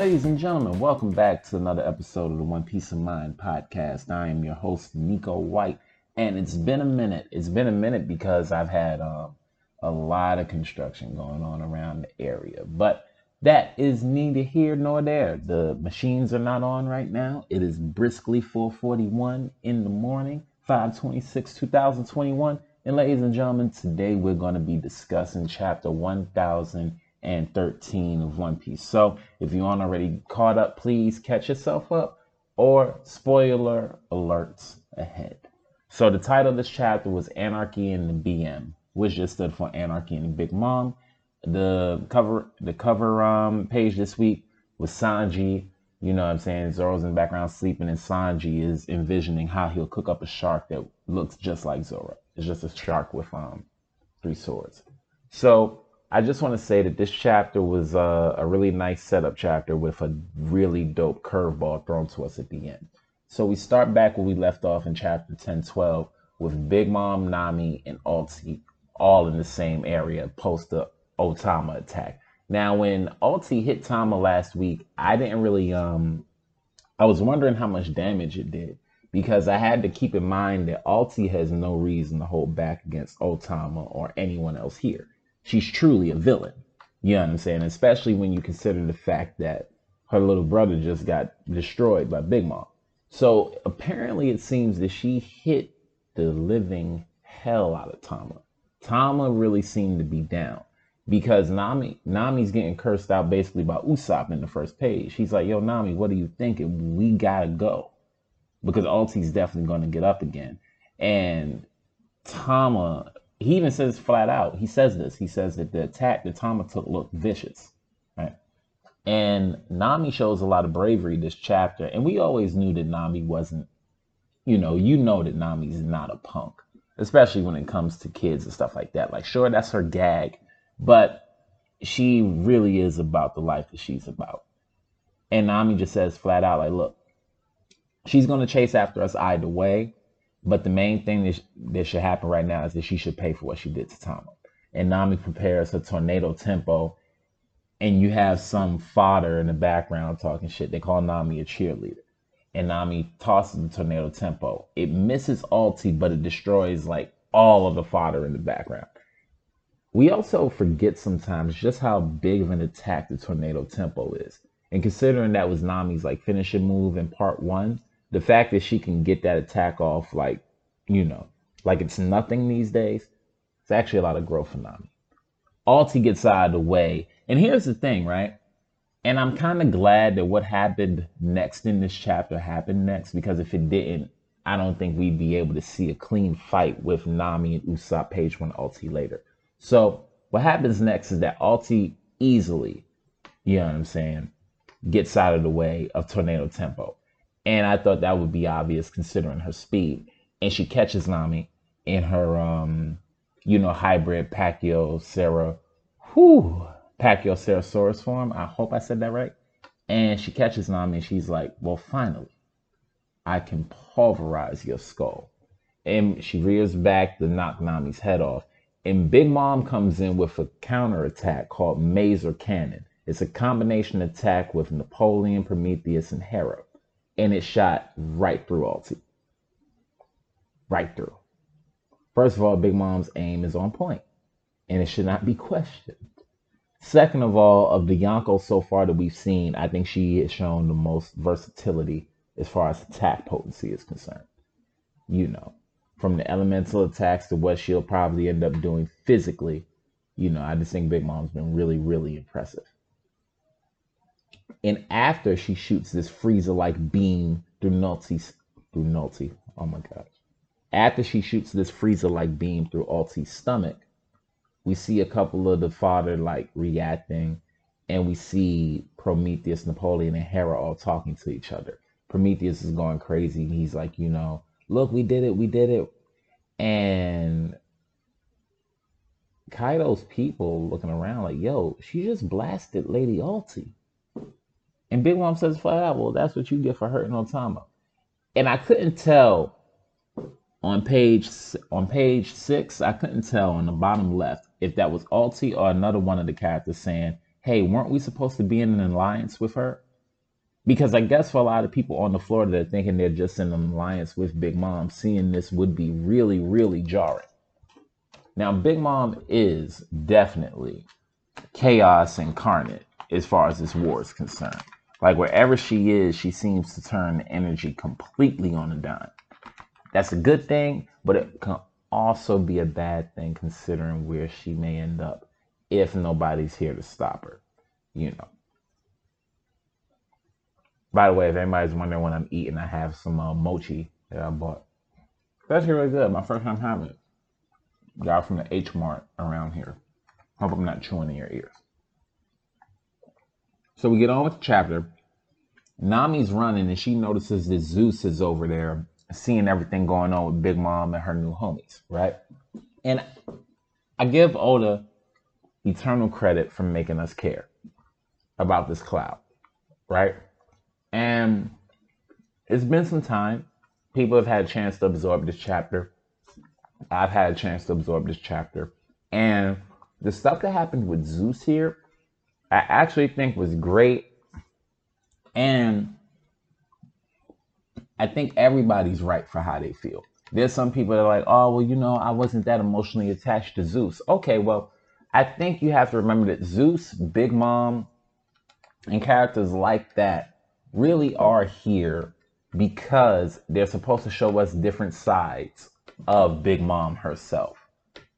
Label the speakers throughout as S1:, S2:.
S1: Ladies and gentlemen, welcome back to another episode of the One Piece of Mind podcast. I am your host, Nico White, and it's been a minute. It's been a minute because I've had um, a lot of construction going on around the area, but that is neither here nor there. The machines are not on right now. It is briskly 4:41 in the morning, 526 2021. And ladies and gentlemen, today we're going to be discussing chapter 1013 of One Piece. So if you aren't already caught up, please catch yourself up or spoiler alerts ahead. So the title of this chapter was Anarchy in the BM, which just stood for Anarchy in the Big Mom the cover the cover um page this week was Sanji. You know what I'm saying? Zoro's in the background sleeping, and Sanji is envisioning how he'll cook up a shark that looks just like Zoro. It's just a shark with um three swords. So I just want to say that this chapter was uh, a really nice setup chapter with a really dope curveball thrown to us at the end. So we start back where we left off in chapter 10 12 with Big Mom, Nami, and Ulti all in the same area post the Otama attack. Now, when Ulti hit Tama last week, I didn't really um I was wondering how much damage it did because I had to keep in mind that Ulti has no reason to hold back against Otama or anyone else here. She's truly a villain. You know what I'm saying? Especially when you consider the fact that her little brother just got destroyed by Big Mom. So apparently it seems that she hit the living hell out of Tama. Tama really seemed to be down because Nami Nami's getting cursed out basically by Usopp in the first page. He's like, "Yo, Nami, what are you thinking? We gotta go," because Ulti's definitely to get up again. And Tama, he even says flat out, he says this. He says that the attack that Tama took looked vicious, right? And Nami shows a lot of bravery this chapter, and we always knew that Nami wasn't, you know, you know that Nami's not a punk, especially when it comes to kids and stuff like that. Like, sure, that's her gag but she really is about the life that she's about. And Nami just says flat out, like, look, she's going to chase after us either way. But the main thing that, sh- that should happen right now is that she should pay for what she did to Tama. And Nami prepares her tornado tempo. And you have some fodder in the background talking shit. They call Nami a cheerleader. And Nami tosses the tornado tempo. It misses Ulti, but it destroys like all of the fodder in the background. We also forget sometimes just how big of an attack the tornado tempo is. And considering that was Nami's like finishing move in part one, the fact that she can get that attack off like, you know, like it's nothing these days, it's actually a lot of growth for Nami. Ulti gets out of the way. And here's the thing, right? And I'm kind of glad that what happened next in this chapter happened next because if it didn't, I don't think we'd be able to see a clean fight with Nami and Usopp page one Ulti later. So what happens next is that Ulti easily, you know what I'm saying, gets out of the way of Tornado Tempo. And I thought that would be obvious considering her speed. And she catches Nami in her um, you know, hybrid Pacquiao Sarah whew Pachycephalosaurus form. I hope I said that right. And she catches Nami and she's like, Well, finally, I can pulverize your skull. And she rears back to knock Nami's head off. And Big Mom comes in with a counterattack called Mazer Cannon. It's a combination attack with Napoleon, Prometheus, and Hera. And it shot right through Ulti. Right through. First of all, Big Mom's aim is on point, and it should not be questioned. Second of all, of the Yonko so far that we've seen, I think she has shown the most versatility as far as attack potency is concerned. You know, from the elemental attacks to what she'll probably end up doing physically. You know, I just think Big Mom's been really, really impressive. And after she shoots this Frieza like beam through Nulti's through Nulti, oh my gosh. After she shoots this Frieza like beam through Ulti's stomach, we see a couple of the father like reacting, and we see Prometheus, Napoleon, and Hera all talking to each other. Prometheus is going crazy. He's like, you know, look, we did it, we did it. And Kaido's people looking around like, yo, she just blasted Lady Ulti. And Big Mom says flat out, well, that's what you get for hurting Otama. And I couldn't tell on page on page six, I couldn't tell on the bottom left if that was Ulti or another one of the characters saying, hey, weren't we supposed to be in an alliance with her? Because I guess for a lot of people on the floor that are thinking they're just in an alliance with Big Mom, seeing this would be really, really jarring. Now, Big Mom is definitely chaos incarnate as far as this war is concerned. Like wherever she is, she seems to turn the energy completely on a dime. That's a good thing, but it can also be a bad thing considering where she may end up if nobody's here to stop her. You know. By the way, if anybody's wondering what I'm eating, I have some uh, mochi that I bought. That's really good. My first time having it. Got it from the H Mart around here. Hope I'm not chewing in your ears. So we get on with the chapter. Nami's running and she notices that Zeus is over there seeing everything going on with Big Mom and her new homies, right? And I give Oda eternal credit for making us care about this cloud, right? And it's been some time. People have had a chance to absorb this chapter. I've had a chance to absorb this chapter. And the stuff that happened with Zeus here, I actually think was great. And I think everybody's right for how they feel. There's some people that are like, oh, well, you know, I wasn't that emotionally attached to Zeus. Okay, well, I think you have to remember that Zeus, Big Mom, and characters like that really are here because they're supposed to show us different sides of Big Mom herself,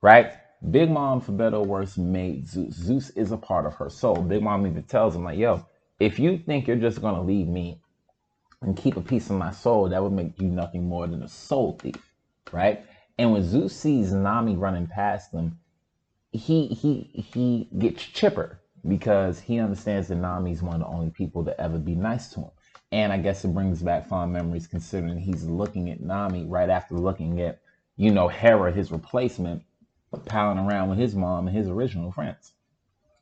S1: right? Big Mom, for better or worse, made Zeus. Zeus is a part of her soul. Big Mom even tells him, like, yo, if you think you're just to leave me and keep a piece of my soul, that would make you nothing more than a soul thief, right? And when Zeus sees Nami running past them, he he he gets chipper because he understands that Nami's one of the only people to ever be nice to him. And I guess it brings back fond memories considering he's looking at Nami right after looking at, you know, Hera, his replacement, palling around with his mom and his original friends.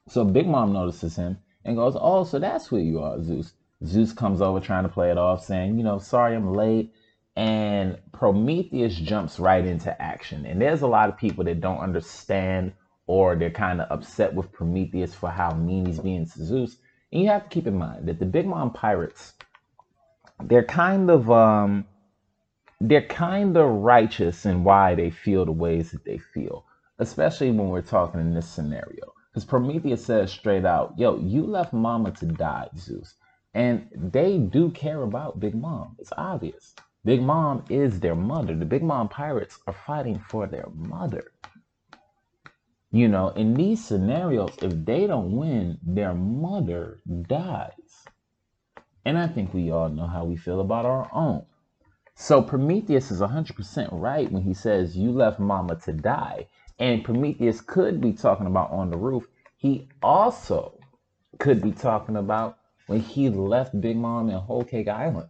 S1: So Big Mom notices him and goes, Oh, so that's who you are, Zeus. Zeus comes over trying to play it off, saying, You know, sorry I'm late. And Prometheus jumps right into action. And there's a lot of people that don't understand or they're kind of upset with Prometheus for how mean he's being to Zeus. And you have to keep in mind that the Big Mom pirates, they're kind of um they're kind of righteous in why they feel the ways that they feel, especially when we're talking in this scenario. Because Prometheus says straight out, yo, you left mama to die, Zeus. And they do care about Big Mom. It's obvious. Big Mom is their mother. The Big Mom pirates are fighting for their mother. You know, in these scenarios, if they don't win, their mother dies. And I think we all know how we feel about our own. So Prometheus is 100% right when he says, You left mama to die. And Prometheus could be talking about on the roof. He also could be talking about when he left Big Mom and Whole Cake Island.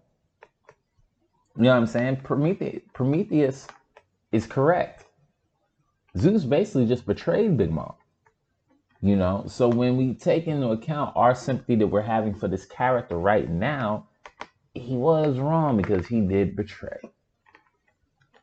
S1: You know what I'm saying? Prometheus, Prometheus is correct. Zeus basically just betrayed Big Mom. You know, so when we take into account our sympathy that we're having for this character right now, he was wrong because he did betray.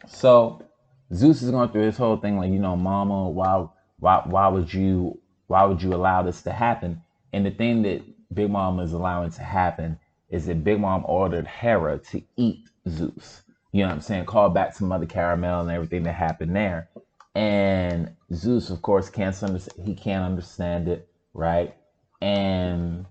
S1: So Zeus is going through this whole thing like, you know, Mama, why, why, why would you, why would you allow this to happen? And the thing that Big Mom is allowing to happen is that Big Mom ordered Hera to eat Zeus. You know what I'm saying? Call back to Mother Caramel and everything that happened there. And Zeus, of course, can't understand. He can't understand it, right? And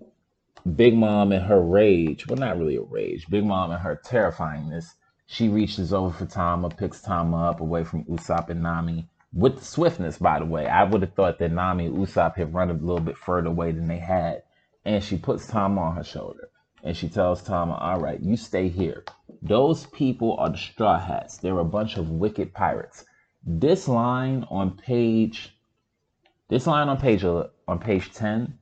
S1: Big Mom in her rage, well, not really a rage. Big Mom in her terrifyingness, she reaches over for Tama, picks Tama up away from Usopp and Nami with swiftness. By the way, I would have thought that Nami and Usopp had run a little bit further away than they had. And she puts Tama on her shoulder, and she tells Tama, "All right, you stay here. Those people are the Straw Hats. They're a bunch of wicked pirates." This line on page this line on page uh, on page 10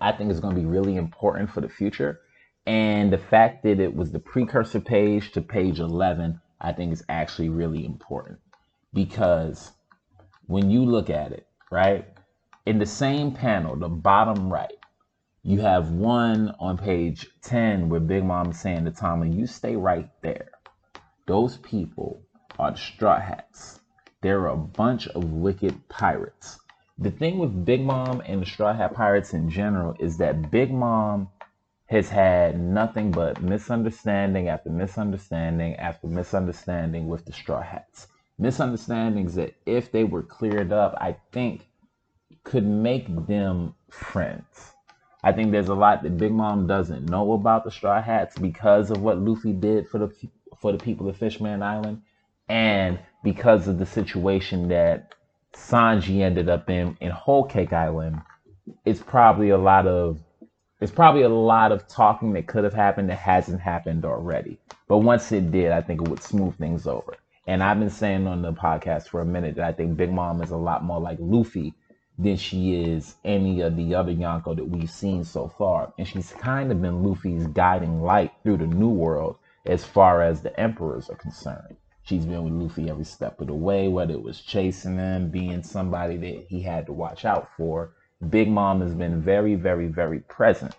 S1: I think is going to be really important for the future. And the fact that it was the precursor page to page 11, I think is actually really important because when you look at it, right, in the same panel, the bottom right, you have one on page 10 where Big Mom is saying to Tommy, you stay right there. Those people are the straw hats. They're a bunch of wicked pirates. The thing with Big Mom and the Straw Hat Pirates in general is that Big Mom has had nothing but misunderstanding after misunderstanding after misunderstanding with the Straw Hats. Misunderstandings that, if they were cleared up, I think could make them friends. I think there's a lot that Big Mom doesn't know about the Straw Hats because of what Luffy did for the for the people of Fishman Island, and because of the situation that Sanji ended up in in Whole Cake Island. It's probably a lot of it's probably a lot of talking that could have happened that hasn't happened already. But once it did, I think it would smooth things over. And I've been saying on the podcast for a minute that I think Big Mom is a lot more like Luffy than she is any of the other Yonko that we've seen so far. And she's kind of been Luffy's guiding light through the new world as far as the emperors are concerned. She's been with Luffy every step of the way, whether it was chasing him, being somebody that he had to watch out for. Big Mom has been very, very, very present.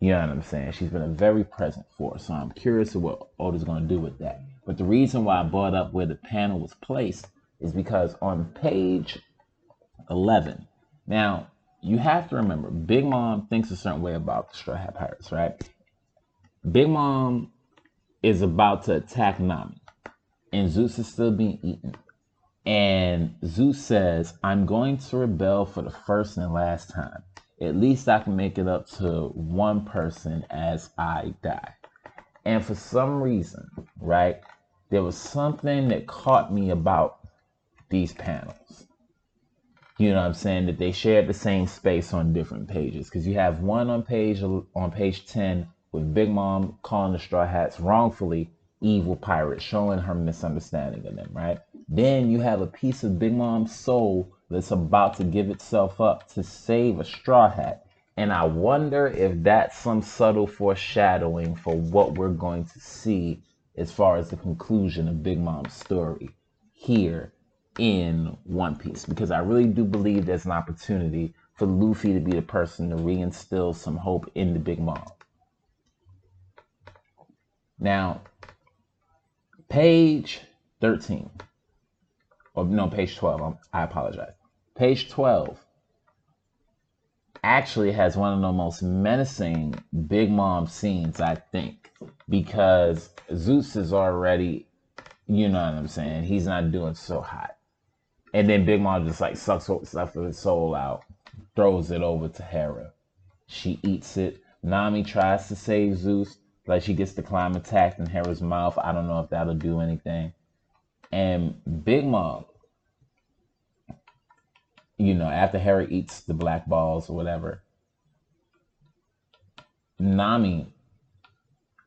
S1: You know what I'm saying? She's been a very present force. So I'm curious of what Oda's going to do with that. But the reason why I brought up where the panel was placed is because on page 11, now you have to remember, Big Mom thinks a certain way about the Straw Hat Pirates, right? Big Mom is about to attack Nami, and Zeus is still being eaten. And Zeus says, I'm going to rebel for the first and last time. At least I can make it up to one person as I die. And for some reason, right, there was something that caught me about these panels. You know what I'm saying? That they shared the same space on different pages. Because you have one on page on page 10 with Big Mom calling the Straw Hats wrongfully evil pirate, showing her misunderstanding of them, right? Then you have a piece of Big Mom's soul that's about to give itself up to save a straw hat. And I wonder if that's some subtle foreshadowing for what we're going to see as far as the conclusion of Big Mom's story here in One Piece. Because I really do believe there's an opportunity for Luffy to be the person to reinstill some hope in the Big Mom. Now, page 13, or no, page 12, I apologize. Page 12 actually has one of the most menacing Big Mom scenes, I think, because Zeus is already, you know what I'm saying, he's not doing so hot. And then Big Mom just like sucks stuff of his soul out, throws it over to Hera. She eats it. Nami tries to save Zeus. Like she gets the Clima-Tact in Hera's mouth. I don't know if that'll do anything. And Big Mom, you know, after Hera eats the black balls or whatever, Nami,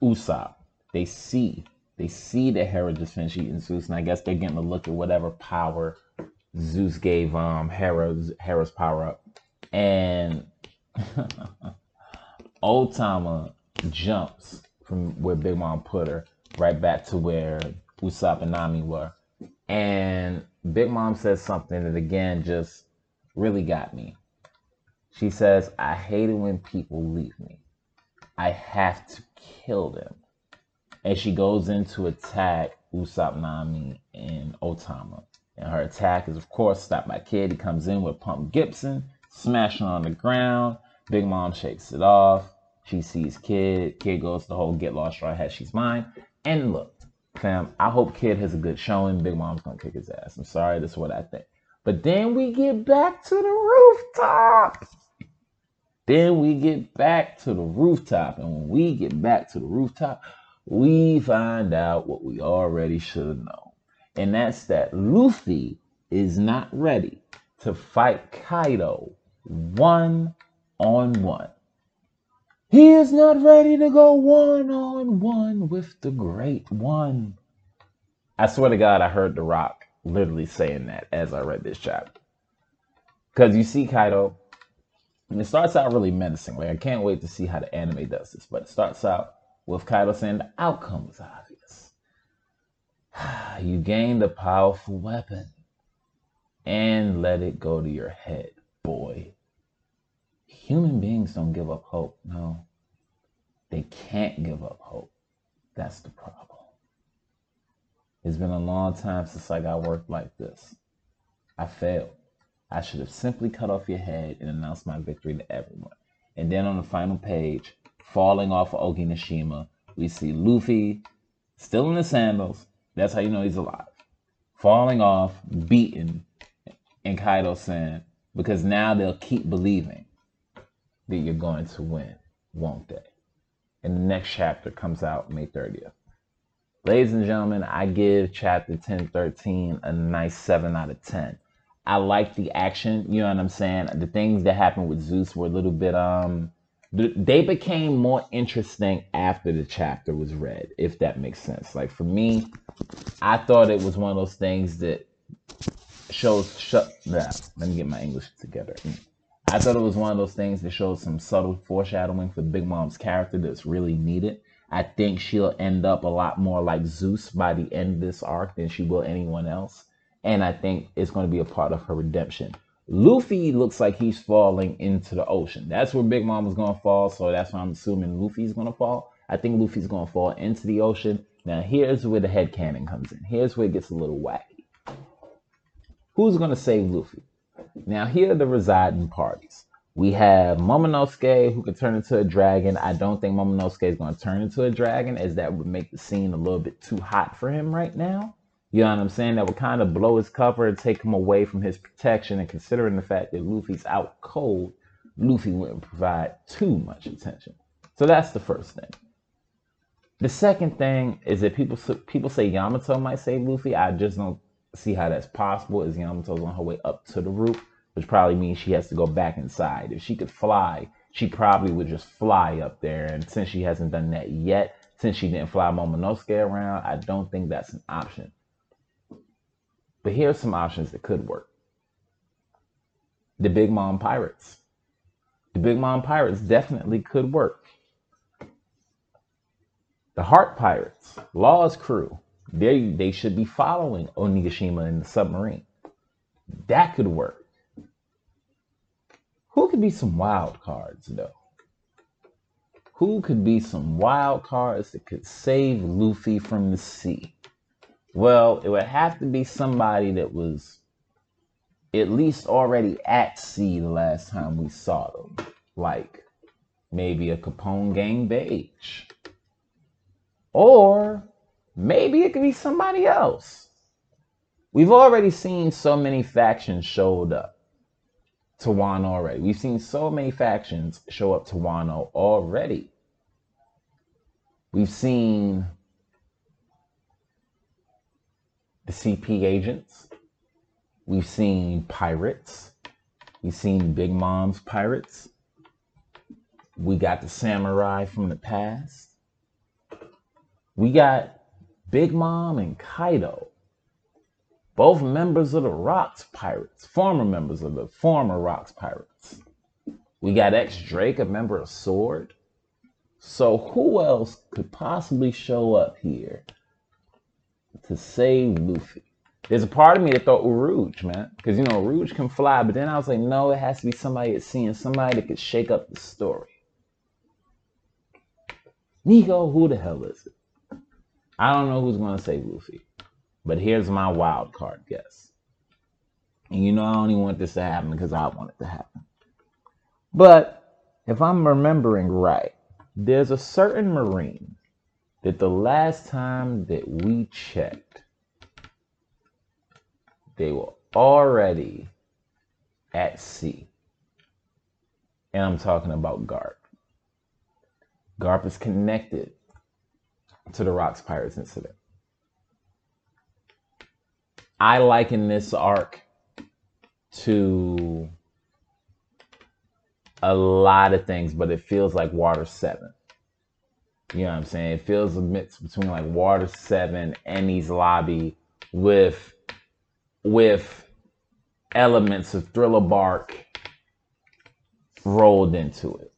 S1: Usopp, they see, they see that Hera just finished eating Zeus, and I guess they're getting a look at whatever power Zeus gave um Hera's Hera's power up, and Otama jumps from where Big Mom put her right back to where Usopp and Nami were. And Big Mom says something that again just really got me. She says, I hate it when people leave me. I have to kill them. And she goes in to attack Usopp Nami and Otama. And her attack is, of course, stopped by Kid. He comes in with Punk Gibson, smashing on the ground. Big Mom shakes it off. She sees Kid. Kid goes the whole get lost right has she's mine. And look, fam, I hope Kid has a good showing. Big Mom's gonna kick his ass. I'm sorry, that's what I think. But then we get back to the rooftop. Then we get back to the rooftop. And when we get back to the rooftop, we find out what we already should have known. And that's that Luffy is not ready to fight Kaido one on one. He is not ready to go one on one with the great one. I swear to God, I heard The Rock literally saying that as I read this chapter. Because you see Kaido, and it starts out really menacing. Like, I can't wait to see how the anime does this. But it starts out with Kaido saying the outcome is obvious. you gained a powerful weapon and let it go to your head, boy. Human beings don't give up hope. No. They can't give up hope. That's the problem. It's been a long time since I got work like this. I failed. I should have simply cut off your head and announced my victory to everyone. And then on the final page, falling off of. We see Luffy still in the sandals. That's how you know he's alive. Falling off, beaten, and Kaido saying, because now they'll keep believing that you're going to win, won't they? And the next chapter comes out May 30th. Ladies and gentlemen, I give chapter 1013 a nice 7 out of 10. I like the action, you know what I'm saying? The things that happened with Zeus were a little bit um they became more interesting after the chapter was read, if that makes sense. Like for me, I thought it was one of those things that shows shut yeah, let me get my English together. I thought it was one of those things that shows some subtle foreshadowing for Big Mom's character that's really needed. I think she'll end up a lot more like Zeus by the end of this arc than she will anyone else. And I think it's going to be a part of her redemption. Luffy looks like he's falling into the ocean. That's where Big Mom is going to fall. So that's why I'm assuming Luffy's going to fall. I think Luffy's going to fall into the ocean. Now, here's where the head canon comes in. Here's where it gets a little wacky. Who's going to save Luffy? Now, here are the residing parties. We have Momonosuke, who could turn into a dragon. I don't think Momonosuke is going to turn into a dragon, as that would make the scene a little bit too hot for him right now. You know what I'm saying? That would kind of blow his cover and take him away from his protection. And considering the fact that Luffy's out cold, Luffy wouldn't provide too much attention. So that's the first thing. The second thing is that people people say Yamato might save Luffy. I just don't see how that's possible is Yamato's on her way up to the roof, which probably means she has to go back inside. If she could fly, she probably would just fly up there. And since she hasn't done that yet, since she didn't fly Momonosuke around, I don't think that's an option. But here's some options that could work. The Big Mom Pirates. The Big Mom Pirates definitely could work. The Heart Pirates, Law's crew, they they should be following Onigashima in the submarine. That could work. Who could be some wild cards though? Who could be some wild cards that could save Luffy from the sea? Well, it would have to be somebody that was at least already at sea the last time we saw them. Like maybe a Capone Gang Bege. Or maybe it could be somebody else. We've already seen so many factions showed up to Wano already. We've seen so many factions show up to Wano already. We've seen the CP agents. We've seen pirates. We've seen Big Mom's pirates. We got the samurai from the past. We got Big Mom and Kaido, both members of the Rocks Pirates, former members of the former Rocks Pirates. We got X Drake, a member of Sword. So who else could possibly show up here to save Luffy? There's a part of me that thought Urouge, man, because you know Urouge can fly, but then I was like, no, it has to be somebody that's seeing somebody that could shake up the story. Nico, who the hell is it? I don't know who's going to say Luffy, but here's my wild card guess. And you know, I only want this to happen because I want it to happen. But if I'm remembering right, there's a certain Marine that the last time that we checked, they were already at sea. And I'm talking about Garp. Garp is connected to the Rocks Pirates incident. I liken this arc to a lot of things, but it feels like Water 7. You know what I'm saying? It feels a mix between like Water 7 Enies Lobby with with elements of Thriller Bark rolled into it.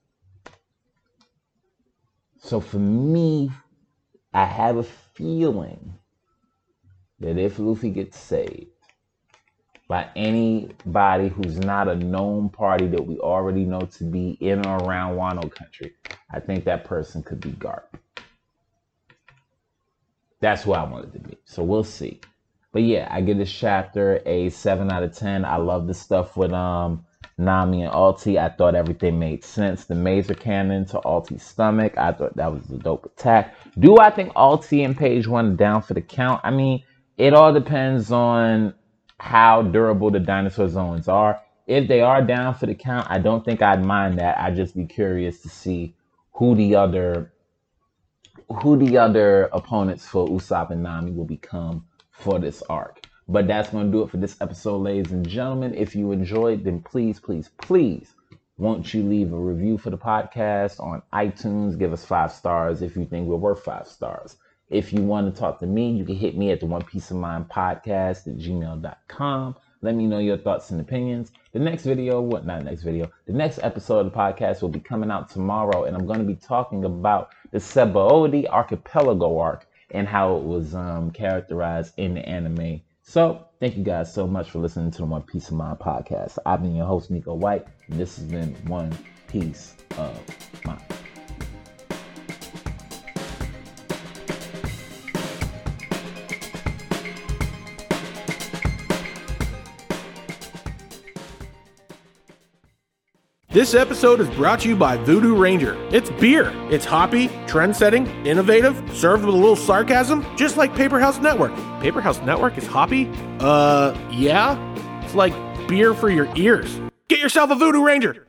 S1: So for me, I have a feeling that if Luffy gets saved by anybody who's not a known party that we already know to be in or around Wano country, I think that person could be Garp. That's who I wanted to be. So we'll see. But yeah, I give this chapter a seven out of ten. I love the stuff with um Nami and Ulti. I thought everything made sense. The Mazer cannon to Ulti's stomach. I thought that was a dope attack. Do I think Ulti and Page One down for the count? I mean, it all depends on how durable the dinosaur zones are. If they are down for the count, I don't think I'd mind that. I'd just be curious to see who the other who the other opponents for Usopp and Nami will become for this arc. But that's going to do it for this episode, ladies and gentlemen. If you enjoyed, then please, please, please, won't you leave a review for the podcast on iTunes? Give us five stars if you think we're worth five stars. If you want to talk to me, you can hit me at the One Piece of Mind podcast at gmail.com. Let me know your thoughts and opinions. The next video, what not next video, the next episode of the podcast will be coming out tomorrow, and I'm going to be talking about the Sabaody Archipelago arc and how it was um, characterized in the anime so, thank you guys so much for listening to the One Piece of Mind podcast. I've been your host, Nico White, and this has been One Piece of Mind.
S2: This episode is brought to you by Voodoo Ranger. It's beer. It's hoppy, trend setting, innovative, served with a little sarcasm, just like Paper House Network. Paper House Network is hoppy? Uh, yeah. It's like beer for your ears. Get yourself a Voodoo Ranger.